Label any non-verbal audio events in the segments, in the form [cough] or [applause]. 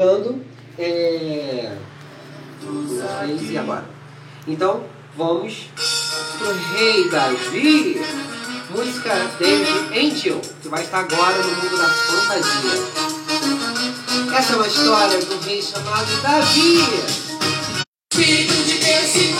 cantando é... e agora? Então, vamos pro Rei Davi, música David Angel, que vai estar agora no mundo da fantasia. Essa é uma história de um rei chamado Davi. Espírito de Deus se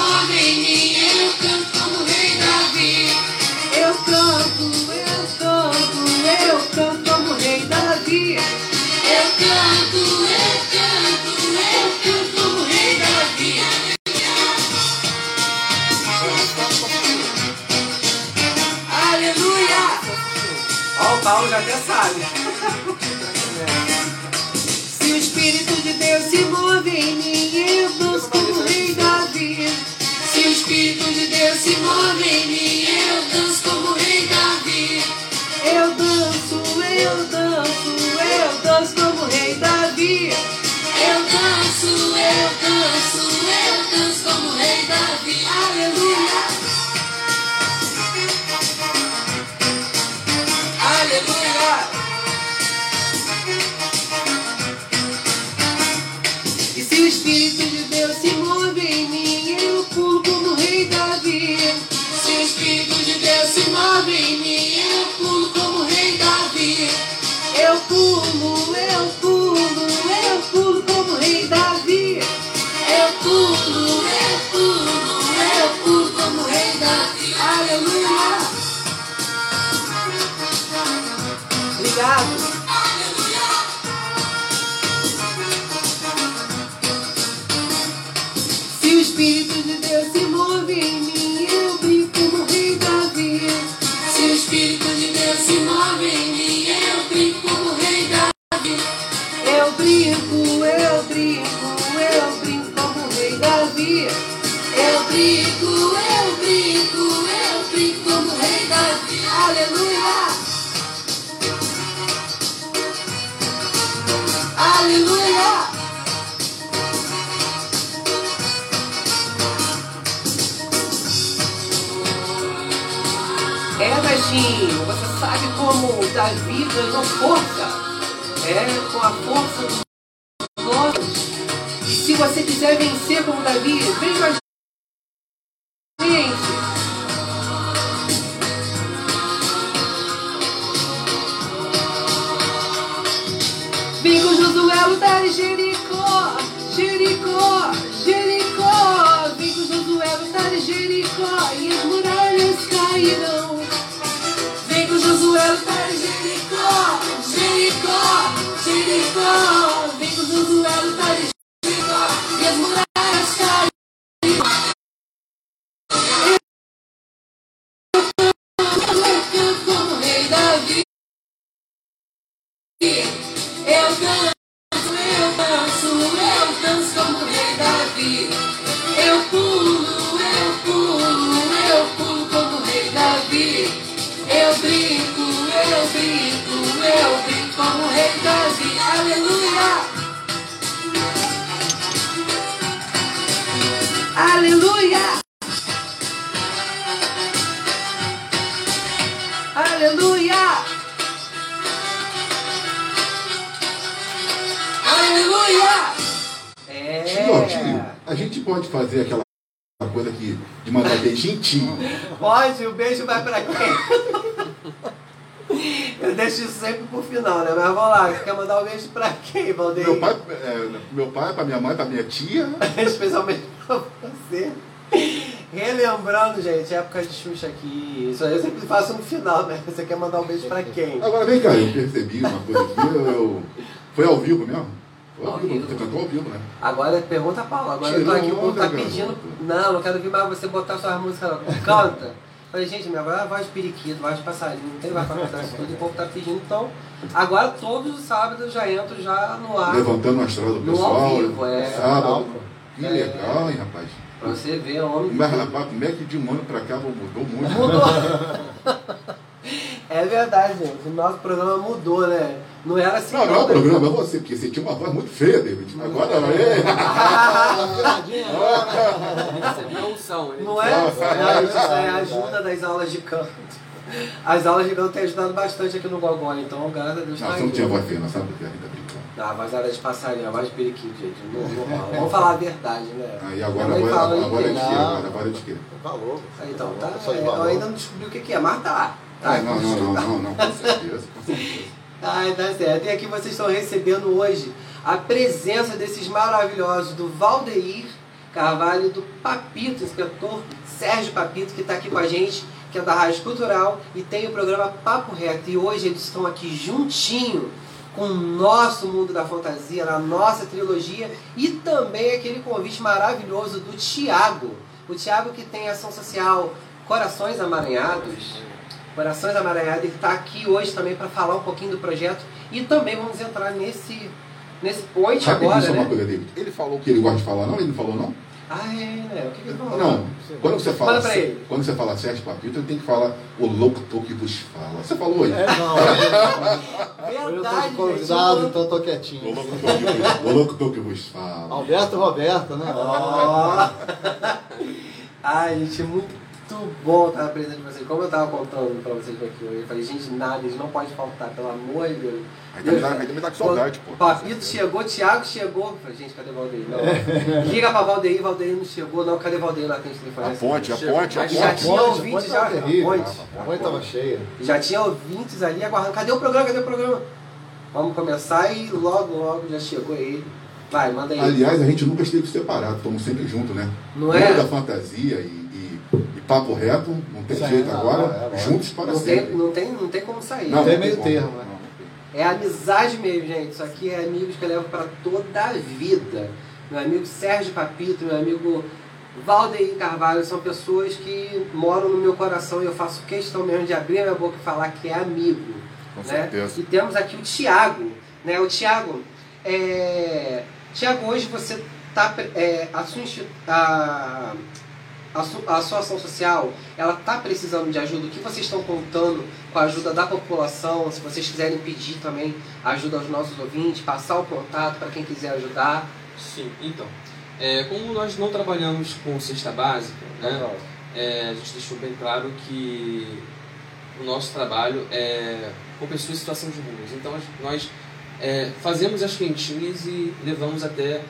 Já até. Se o Espírito de Deus se move em mim, eu danço como rei Davi. Se o Espírito de Deus se move em mim, eu danço como rei Davi. Eu danço, eu danço, eu danço como rei Davi. Eu danço, eu danço, eu danço como rei Davi. Aleluia. Pulo, eu pulo Você sabe como Davi ganhou força? É, com a força dos nossos. E se você quiser vencer como Davi, vem com a gente. Vem com Josué lutar em Jericó, Jericó, Jericó. Vem com Josué lutar em Jericó e as muralhas lutar em Jericó, Jericó, Jericó. Vem com Josué lutar em a gente pode fazer aquela coisa aqui de mandar beijinho. Pode, o beijo vai pra quem? Eu deixo isso sempre pro final, né? Mas vamos lá, você quer mandar um beijo pra quem, Valdeir? Meu pai, é, meu pai, pra minha mãe, pra minha tia. [laughs] Especialmente pra você. Relembrando, gente, época de Xuxa aqui. Isso aí eu sempre faço no final, né? Você quer mandar um beijo pra quem? Agora vem cá, eu percebi uma coisa aqui, eu, eu- foi ao vivo mesmo? Vivo, né? Agora pergunta a Paulo. Agora eu tô aqui, o povo tá Tirou pedindo. Não, não quero vir mais você botar suas músicas, não. Canta. Falei, gente, minha voz é voz de periquito, voz de passarinho, não tem mais pra cantar isso tudo, e o povo tá pedindo. Então, agora todos os sábados eu já entro já no ar. Levantando a estrada do No pessoal. ao vivo, é. Sábado. Que É. legal, hein, rapaz. Pra você ver, homem. Mas, rapaz, como é que de um ano pra cá mudou muito? Mudou. [laughs] É verdade, gente. O nosso programa mudou, né? Não era assim. Não, não é o né? programa, é você, porque você tinha uma voz muito feia, David. Agora, é. Recebeu. Ele Não é? Não, é a ajuda das aulas de canto. As aulas de canto têm ajudado bastante aqui no Gogó, então graças a Deus Não, tá você não tinha voz feia, sabe por que a gente tá brincando? Ah, mas era de passarinho, a voz de periquito, gente. Não, não. Vamos falar a verdade, né? Aí agora, mãe agora, fala, agora, é de "Ih, quê? Não. Agora, agora é de quê? Valor. Então, tá. É, eu ainda não descobri o que, é, mas tá. tá Ah, não, não, não, não, não, com certeza. Ai, tá certo. E aqui vocês estão recebendo hoje a presença desses maravilhosos do Valdeir Carvalho e do Papito, inspetor Sérgio Papito, que está aqui com a gente, que é da Rádio Cultural e tem o programa Papo Reto. E hoje eles estão aqui juntinho com o nosso mundo da fantasia, na nossa trilogia e também aquele convite maravilhoso do Tiago. O Tiago que tem ação social Corações Amaranhados. Corações Amaranhados, ele está aqui hoje também para falar um pouquinho do projeto e também vamos entrar nesse, nesse point Rapidinho, agora, uma né? coisa, David. Ele falou que ele gosta de falar, não? Ele não falou, não? Ah, é, né? O que, que ele falou? Não. Quando você fala, Fala pra ele. quando você fala Sérgio Papito, ele tem que falar o locutor que vos fala. Você falou hoje. É, não. Hoje eu tô Verdade, de convidado, então eu tô O quietinho. locutor, que vos, o locutor que vos fala. Alberto e Roberto, né? Ó. [laughs] Ai, gente, muito bom estar na presença de vocês. Como eu estava contando para vocês aqui hoje, eu falei, gente, nada, eles não podem faltar, pelo amor de Deus. Aí tá me dá- tá me dá com saudade, pô. Papito chegou, Thiago chegou. Eu Falei, gente, cadê Valdeir? Não. [laughs] Liga pra Valdeir, Valdeir não chegou. Não, cadê Valdeir? O telefone. A ponte, a ponte, a Já ponte. tinha A ouvintes ponte já. tava terrível. Ponte. A ponte tava cheia. Já tinha ouvintes ali aguardando. Cadê o programa? Cadê o programa? Vamos começar e logo, logo já chegou ele. Vai, manda aí. Aliás, a gente nunca esteve separado, estamos sempre juntos, né? Não é? da fantasia e papo reto, não tem Sim, jeito não, agora, é, juntos para Não tem, sempre. não, tem, não tem como sair. Não tem não meio como. termo, né? Tem. É amizade mesmo, gente. Isso aqui é amigos que eu levo para toda a vida. Meu amigo Sérgio Papito, meu amigo Valdeir Carvalho são pessoas que moram no meu coração e eu faço questão mesmo de abrir a minha boca e falar que é amigo. Com né? certeza. E temos aqui o Tiago. Né? O Tiago, é... Tiago, hoje você tá é, a, sua, a, a, su- a sua ação social, ela está precisando de ajuda. O que vocês estão contando com a ajuda da população? Se vocês quiserem pedir também ajuda aos nossos ouvintes, passar o contato para quem quiser ajudar. Sim, então. é, como nós não trabalhamos com cesta básica, né, é, a gente deixou bem claro que o nosso trabalho é com pessoas em situação de ruas. Então nós é, fazemos as quentinhas e levamos até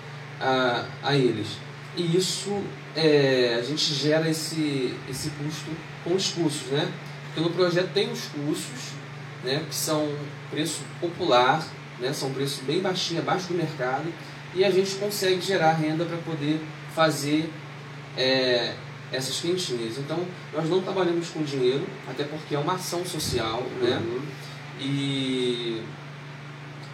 a, a eles. E isso é, a gente gera esse, esse custo com os cursos, né? Porque no projeto tem os cursos, né, que são preço popular, né, são preço bem baixinho, abaixo do mercado, e a gente consegue gerar renda para poder fazer é, essas quentinhas. Então, nós não trabalhamos com dinheiro, até porque é uma ação social, né? E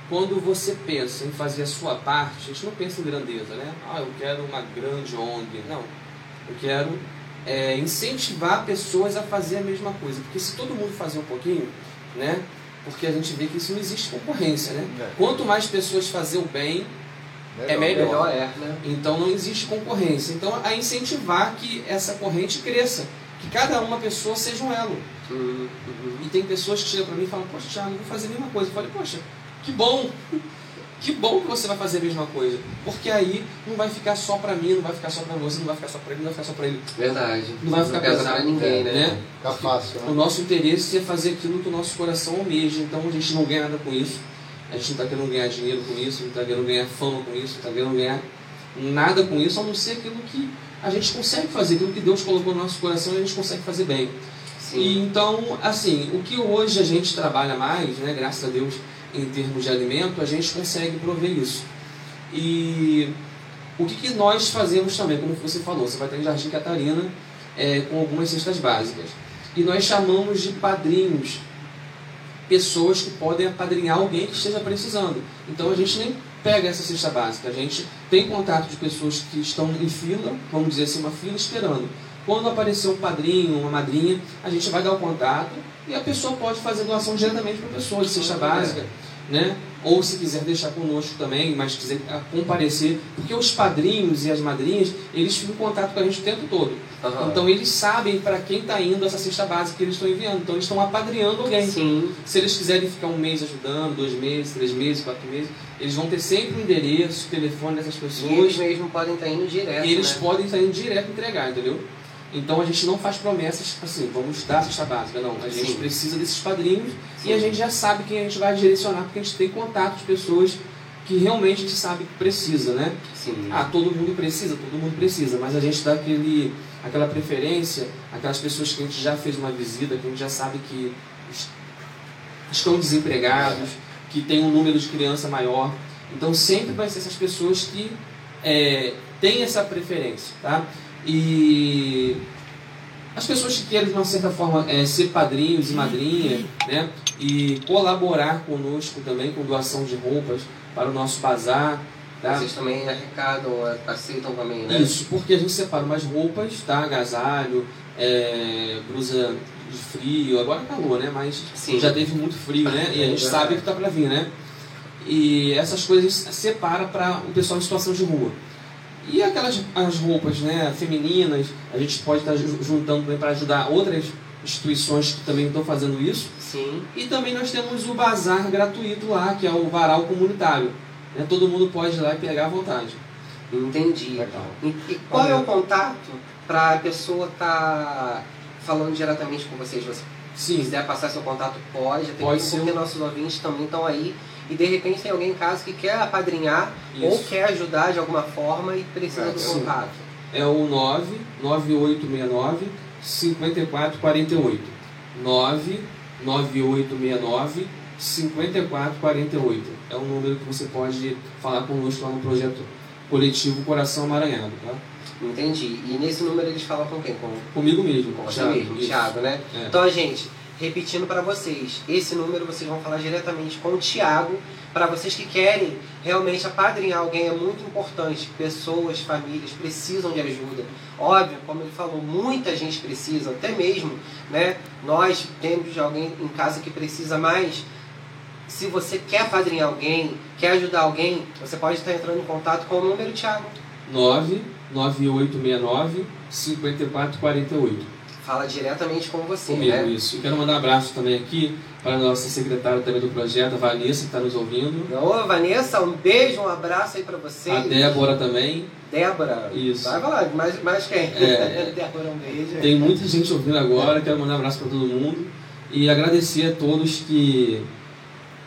quando você pensa em fazer a sua parte, a gente não pensa em grandeza, né? Ah, eu quero uma grande ONG. Não. Eu quero é, incentivar pessoas a fazer a mesma coisa. Porque se todo mundo fazer um pouquinho, né? Porque a gente vê que isso não existe concorrência, né? É. Quanto mais pessoas fazer o bem, É melhor. Melhor é, né? então não existe concorrência. Então a incentivar que essa corrente cresça, que cada uma pessoa seja um elo. Uhum. E tem pessoas que chegam para mim e falam, poxa, Thiago, eu vou fazer a mesma coisa. Eu falei, poxa, que bom! Que bom que você vai fazer a mesma coisa. Porque aí não vai ficar só para mim, não vai ficar só para você, não vai ficar só para ele, não vai ficar só para ele. Verdade. Não vai ficar pesa pesado, pra ninguém, né? né? Fica fácil, O né? nosso interesse é fazer aquilo que o nosso coração almeja. Então a gente não ganha nada com isso. A gente não está querendo ganhar dinheiro com isso, não está querendo ganhar fama com isso, não está querendo ganhar nada com isso, a não ser aquilo que a gente consegue fazer, aquilo que Deus colocou no nosso coração e a gente consegue fazer bem. E Sim. então, assim, o que hoje a gente trabalha mais, né, graças a Deus, em termos de alimento, a gente consegue prover isso. E o que, que nós fazemos também, como você falou, você vai ter em Jardim Catarina é, com algumas cestas básicas. E nós chamamos de padrinhos pessoas que podem apadrinhar alguém que esteja precisando. Então a gente nem pega essa cesta básica, a gente tem contato de pessoas que estão em fila, vamos dizer assim, uma fila esperando. Quando aparecer um padrinho, uma madrinha, a gente vai dar o contato e a pessoa pode fazer doação diretamente para a pessoa de cesta básica, né? Ou se quiser deixar conosco também, mas quiser comparecer, porque os padrinhos e as madrinhas, eles ficam em contato com a gente o tempo todo. Aham. Então eles sabem para quem está indo essa cesta básica que eles estão enviando. Então eles estão apadrinhando alguém. Sim. Se eles quiserem ficar um mês ajudando, dois meses, três meses, quatro meses, eles vão ter sempre o endereço, o telefone dessas E eles pessoas mesmo podem estar indo direto. e eles né? podem estar indo direto entregar, entendeu? Então a gente não faz promessas assim, vamos dar a cesta básica, não. A gente Sim. precisa desses padrinhos Sim. e a gente já sabe quem a gente vai direcionar, porque a gente tem contato de pessoas que realmente a gente sabe que precisa, né? Sim. Ah, todo mundo precisa, todo mundo precisa, mas a gente dá aquele, aquela preferência àquelas pessoas que a gente já fez uma visita, que a gente já sabe que es- estão desempregados, que tem um número de criança maior. Então sempre vai ser essas pessoas que é, têm essa preferência, tá? E as pessoas que querem, de uma certa forma, é, ser padrinhos e madrinha, né? E colaborar conosco também com doação de roupas para o nosso bazar, tá? Vocês também arrecadam, aceitam também, né? Isso, porque a gente separa umas roupas, tá? Agasalho, é, blusa de frio, agora é calor, né? Mas Sim. já teve muito frio, né? E a gente sabe que tá pra vir, né? E essas coisas separa para o pessoal em situação de rua. E aquelas as roupas, né, femininas, a gente pode estar juntando também para ajudar outras instituições que também estão fazendo isso. Sim. E também nós temos o bazar gratuito lá, que é o varal comunitário. Né? Todo mundo pode ir lá e pegar à vontade. Entendi. Legal. E, e qual é o contato para a pessoa estar falando diretamente com vocês? Você Sim, quiser passar seu contato, pode. Até Pode mesmo ser. porque nossos ouvintes também estão aí. E de repente tem alguém em casa que quer apadrinhar ou Isso. quer ajudar de alguma forma e precisa É, do sim. contato. é o 99869 5448. 99869 5448. É um número que você pode falar conosco lá no projeto coletivo Coração Amaranhado, tá? Entendi. E nesse número eles falam com quem? Com, Comigo mesmo, com você Thiago, mesmo. Thiago, né? É. Então, gente, repetindo para vocês, esse número vocês vão falar diretamente com o Thiago. Para vocês que querem realmente apadrinhar alguém, é muito importante. Pessoas, famílias precisam de ajuda. Óbvio, como ele falou, muita gente precisa, até mesmo, né? Nós temos alguém em casa que precisa mais. Se você quer apadrinhar alguém, quer ajudar alguém, você pode estar entrando em contato com o número, Thiago. 99869 5448. Fala diretamente com você, Comigo, né? isso. E quero mandar um abraço também aqui para a nossa secretária também do projeto, a Vanessa, que está nos ouvindo. Ô, Vanessa, um beijo, um abraço aí pra você. A Débora também. Débora. Isso. Vai falar, mais, mais quem? É. [laughs] Débora, um beijo. Tem muita gente ouvindo agora, quero mandar um abraço para todo mundo e agradecer a todos que,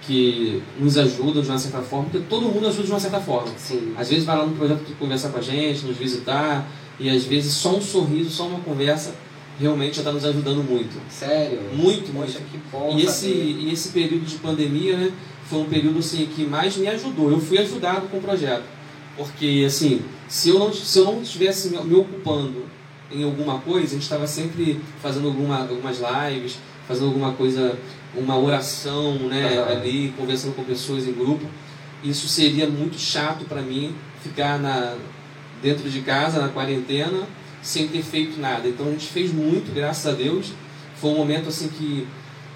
que nos ajudam de uma certa forma, porque todo mundo ajuda de uma certa forma. Sim. Às vezes vai lá no projeto conversar com a gente, nos visitar, e às vezes só um sorriso, só uma conversa, realmente já está nos ajudando muito. Sério? Muito, Poxa, muito. que bom E esse, e esse período de pandemia, né, foi um período assim, que mais me ajudou. Eu fui ajudado com o projeto. Porque, assim, se eu não, se eu não estivesse me, me ocupando em alguma coisa, a gente estava sempre fazendo alguma, algumas lives, fazendo alguma coisa, uma oração, né, Aham. ali, conversando com pessoas em grupo. Isso seria muito chato para mim, ficar na, dentro de casa, na quarentena, sem ter feito nada. Então a gente fez muito, graças a Deus. Foi um momento assim que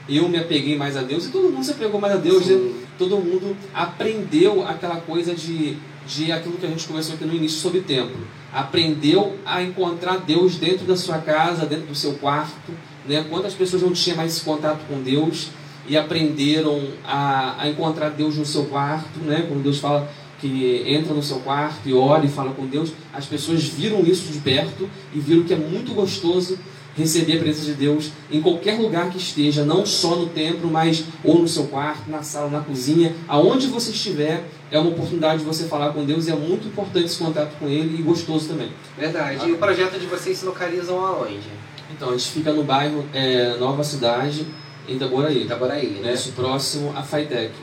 eu me apeguei mais a Deus e todo mundo se apegou mais a Deus. Sim. né? Todo mundo aprendeu aquela coisa de, de aquilo que a gente conversou aqui no início sobre templo. Aprendeu a encontrar Deus dentro da sua casa, dentro do seu quarto. Né? Quantas pessoas não tinham mais esse contato com Deus e aprenderam a, a encontrar Deus no seu quarto, né? Quando Deus fala que entra no seu quarto e ora e fala com Deus, as pessoas viram isso de perto e viram que é muito gostoso receber a presença de Deus em qualquer lugar que esteja, não só no templo, mas ou no seu quarto, na sala, na cozinha, aonde você estiver, é uma oportunidade de você falar com Deus e é muito importante esse contato com Ele e gostoso também. Verdade. E o projeto de vocês se localizam aonde? Então, a gente fica no bairro é, Nova Cidade, em Itaboraí, Itaboraí, né? isso próximo à Faitec.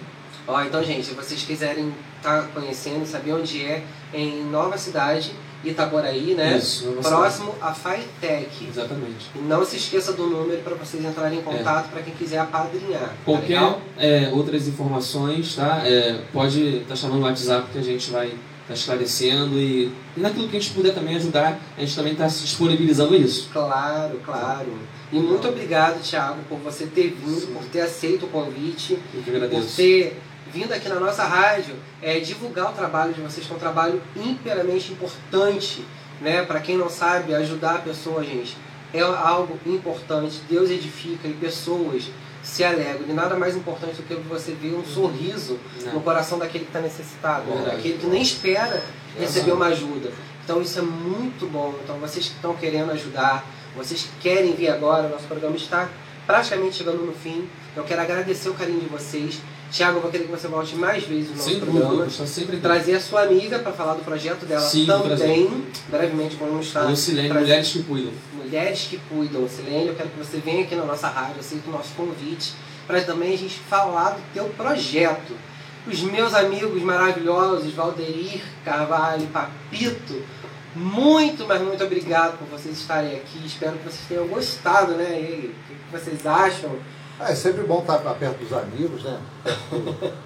Ó, então, gente, se vocês quiserem estar conhecendo, saber onde é, em Nova Cidade, Itaboraí, né? Isso. Próximo à Faitec. Exatamente. E não se esqueça do número para vocês entrarem em contato para quem quiser apadrinhar. Tá Qualquer legal? é, outras informações, tá? É, pode estar chamando no WhatsApp que a gente vai estar esclarecendo e, e naquilo que a gente puder também ajudar, a gente também está disponibilizando isso. Claro, claro. E muito obrigado, Thiago, por você ter vindo, por ter aceito o convite, Eu que por agradeço. ter vindo aqui na nossa rádio é, divulgar o trabalho de vocês, que é um trabalho inteiramente importante, né? Para quem não sabe, ajudar a pessoa, gente, é algo importante. Deus edifica e pessoas se alegram. E nada mais importante do que você ver um sorriso no Não. coração daquele que está necessitado, né? Daquele que nem espera receber uma ajuda. Então isso é muito bom. Então vocês que estão querendo ajudar, vocês querem vir agora, nosso programa está praticamente chegando no fim. Eu quero agradecer o carinho de vocês. Tiago, eu vou querer que você volte mais vezes no nosso Sem programa. está sempre aqui. Trazer a sua amiga para falar do projeto dela Sim, também. Brevemente vamos estar Lucilene, trazendo- Mulheres que Cuidam. Mulheres que Cuidam. Silene, eu quero que você venha aqui na nossa rádio, aceite o nosso convite, para também a gente falar do teu projeto. Os meus amigos maravilhosos, Valdeir, Carvalho, Papito, muito, mas muito obrigado por vocês estarem aqui. Espero que vocês tenham gostado, né? E o que vocês acham? É sempre bom estar perto dos amigos, né?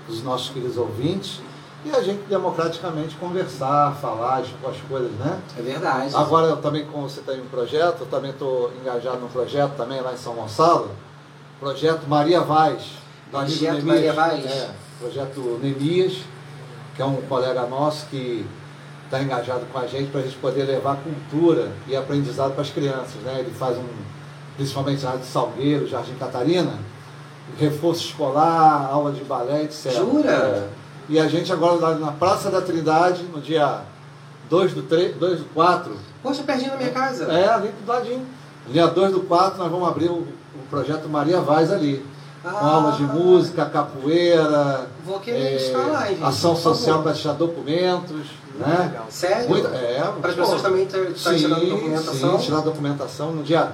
Dos nossos queridos ouvintes. E a gente democraticamente conversar, falar, expor as coisas, né? É verdade. Agora eu também, como você tem um projeto, eu também estou engajado num projeto também lá em São Gonçalo. Projeto Maria Vaz. do Projeto Neemias. Maria Vaz. É, projeto Nemias, que é um colega nosso que está engajado com a gente para a gente poder levar cultura e aprendizado para as crianças. Né? Ele faz um, principalmente na de Salgueiro, Jardim Catarina, reforço escolar, aula de balé, etc. Jura? É. E a gente agora na Praça da Trindade, no dia 2 do, 3, 2 do 4, Poxa, pertinho da minha casa. é, ali do ladinho. Dia 2 do 4 nós vamos abrir o, o projeto Maria Vaz ali. Com Ah. aulas de música, capoeira, Vou querer é, estar lá, gente. ação social para tirar documentos. Né? Sério? Muito- é, Para as pessoas também estarem sim, tirando documentação. Sim, tirar documentação no dia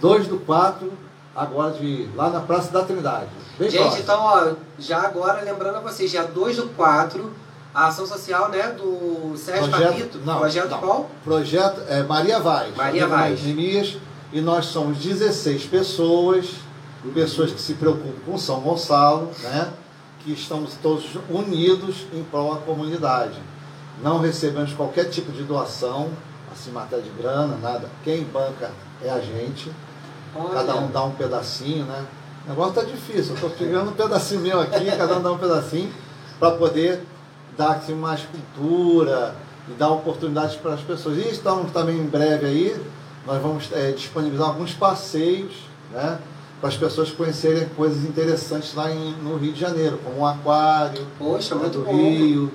2 do 4, agora de lá na Praça da Trindade. Bem Gente, próximo. então, ó, já agora lembrando a vocês, dia 2 do 4, a ação social, né, do Sérgio Papito. não, projeto não. qual? Projeto é Maria Vaz. Maria Vaz. Neemias, e nós somos 16 pessoas, pessoas que se preocupam com São Gonçalo, né? que estamos todos unidos em prol da comunidade. Não recebemos qualquer tipo de doação, assim, matéria de grana, nada. Quem banca é a gente. Olha, Cada um dá um pedacinho, né? O negócio tá difícil. Eu estou pegando um pedacinho meu aqui, [laughs] cada um dá um pedacinho, para poder dar assim, mais cultura e dar oportunidades para as pessoas. E estamos também em breve aí, nós vamos eh, disponibilizar alguns passeios, né? Para as pessoas conhecerem coisas interessantes lá em- no Rio de Janeiro, como o Aquário, Poxa, né, do bom. Rio,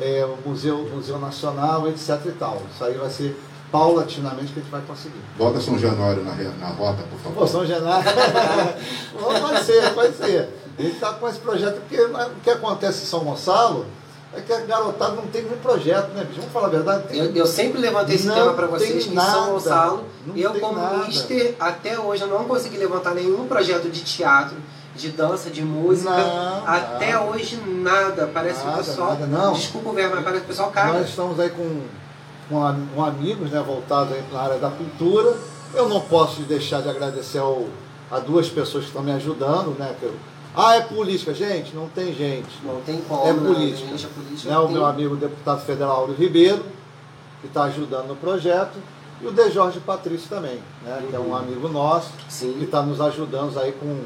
eh, o Museu, Museu Nacional, etc e tal. Isso aí vai ser paulatinamente que a gente vai conseguir. Bota São Januário na, na rota, por Pô, favor. São Genaro. [laughs] Pô, pode ser, pode ser. Ele está com esse projeto, porque o que acontece em São Gonçalo é que a garotada não tem nenhum projeto, né, bicho? Vamos falar a verdade? Tem- Eu, eu sempre levantei esse Não tema para tem vocês que em nada, São Gonçalo, não eu tem como nada. mister, até hoje eu não consegui levantar nenhum projeto de teatro, de dança, de música. Não, até nada. hoje nada. Parece que Nada, o pessoal. nada, não. Desculpa o verbo, mas parece que o pessoal caga. Nós estamos aí com, com, com amigos né, voltados aí para a área da cultura. Eu não posso deixar de agradecer ao, a duas pessoas que estão me ajudando, né? que eu- ah, é política. Gente, não tem gente. Não tem como. É política. Gente, política né, o tem- meu amigo deputado federal Áureo Ribeiro, que está ajudando no projeto, e o De Jorge Patrício também, né, que é um amigo nosso, que Sim. está nos ajudando aí com,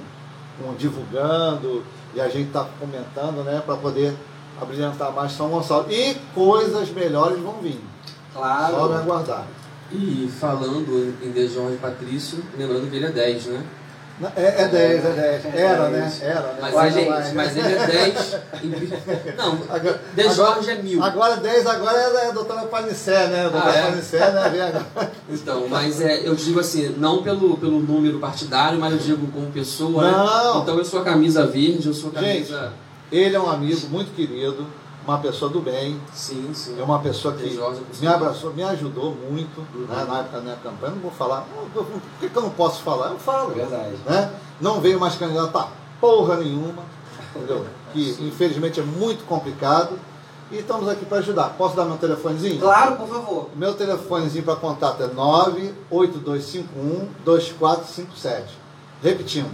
com divulgando, e a gente está comentando né, para poder abrilhantar mais São Gonçalo. E coisas melhores vão vir. Só me Claro. aguardar. E falando em De Jorge Patrício, lembrando que ele é 10, né? É, é 10, é 10. Era, né? Era, né? Mas, Ó, ele, gente, mas, mas ele é 10. [laughs] em- Não, Agora, De Jorge é mil. Agora 10 agora é a doutora Panicé, né? A doutora Ah, é? Panicé, né? [laughs] Então, mas é, eu digo assim, não pelo, pelo número partidário, mas eu digo como pessoa, né? Não. Então eu sou a camisa verde, eu sou a camisa. Ele é um amigo muito querido, uma pessoa do bem, Sim, sim. é uma pessoa que me abraçou, me ajudou muito né, na época da minha campanha. Não vou falar, por que, que eu não posso falar? Eu falo. Verdade. Né? Não veio mais candidato a porra nenhuma, entendeu? [laughs] Que infelizmente é muito complicado. E estamos aqui para ajudar. Posso dar meu telefonezinho? Claro, por favor. Meu telefonezinho para contato é 98251-2457. Repetindo,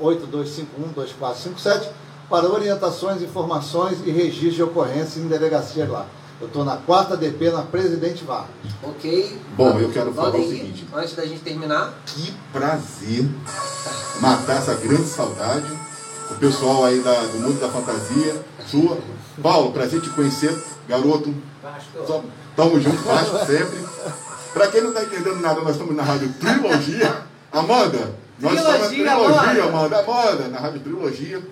98251-2457 para orientações, informações e registro de ocorrência em delegacia lá. Eu estou na quarta DP, na Presidente Vargas. Ok. Bom, eu quero falar o seguinte. Antes da gente terminar, Que prazer matar essa grande saudade. O pessoal aí da- do mundo da fantasia, sua. Paulo, prazer te conhecer, garoto. Só- Tamo junto, Vasco sempre. Pra quem não tá entendendo nada, nós estamos na Rádio Trilogia. Amanda, nós estamos na Trilogia. Amanda. Amanda, na Rádio Trilogia.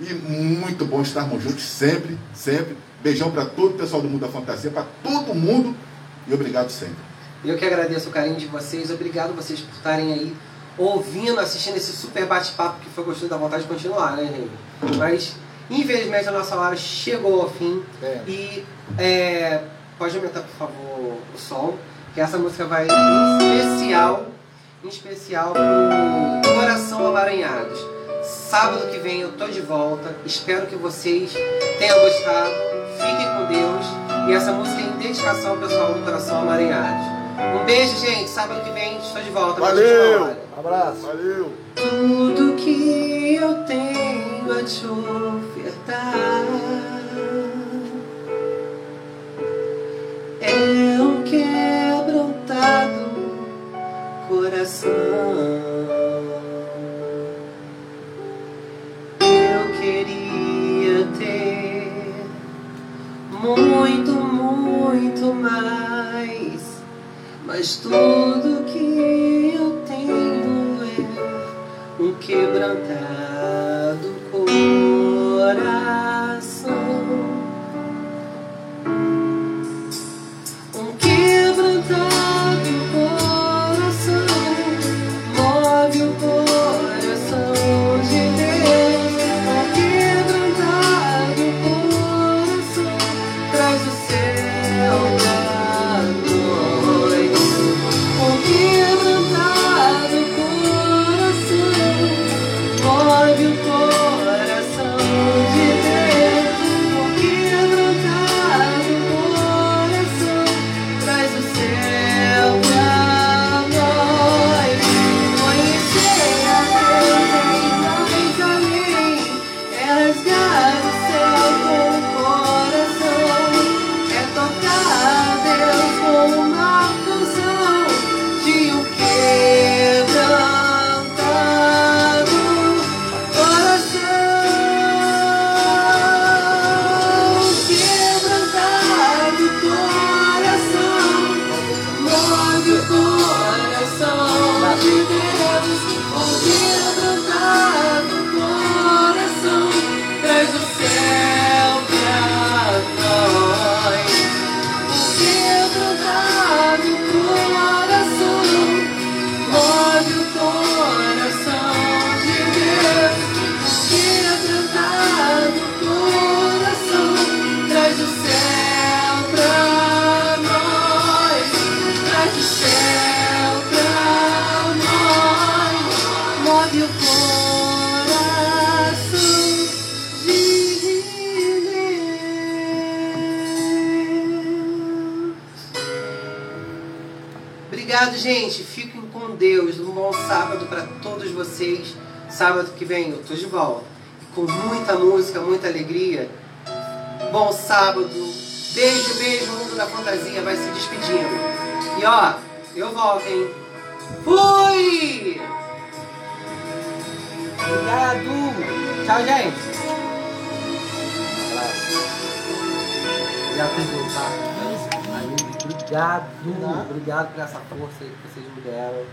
E muito bom estarmos juntos sempre, sempre. Beijão para todo o pessoal do mundo da fantasia, para todo mundo. E obrigado sempre. Eu que agradeço o carinho de vocês. Obrigado vocês por estarem aí ouvindo, assistindo esse super bate-papo que foi gostoso da vontade de continuar, né, gente? Mas, infelizmente, a nossa hora chegou ao fim. É. E é, pode aumentar, por favor, o som, que essa música vai em especial, em especial pro Coração Amaranhados. Sábado que vem eu tô de volta. Espero que vocês tenham gostado. Fiquem com Deus. E essa música é em dedicação ao pessoal do Coração Amaranhados. Um beijo, gente. Sábado que vem estou de volta. Valeu! Abraço. Valeu! Tudo que eu tenho a te ofertar é um quebrantado coração. Tudo O coração de. Obrigado, gente. Fiquem com Deus. Um bom sábado para todos vocês. Sábado que vem eu tô de volta. Com muita música, muita alegria. Bom sábado. Beijo, beijo. O mundo da fantasia vai se despedindo. E ó, eu volto, hein? Fui! Obrigado. Tchau, gente. Obrigado por voltar. Obrigado. Obrigado por essa força que vocês me deram.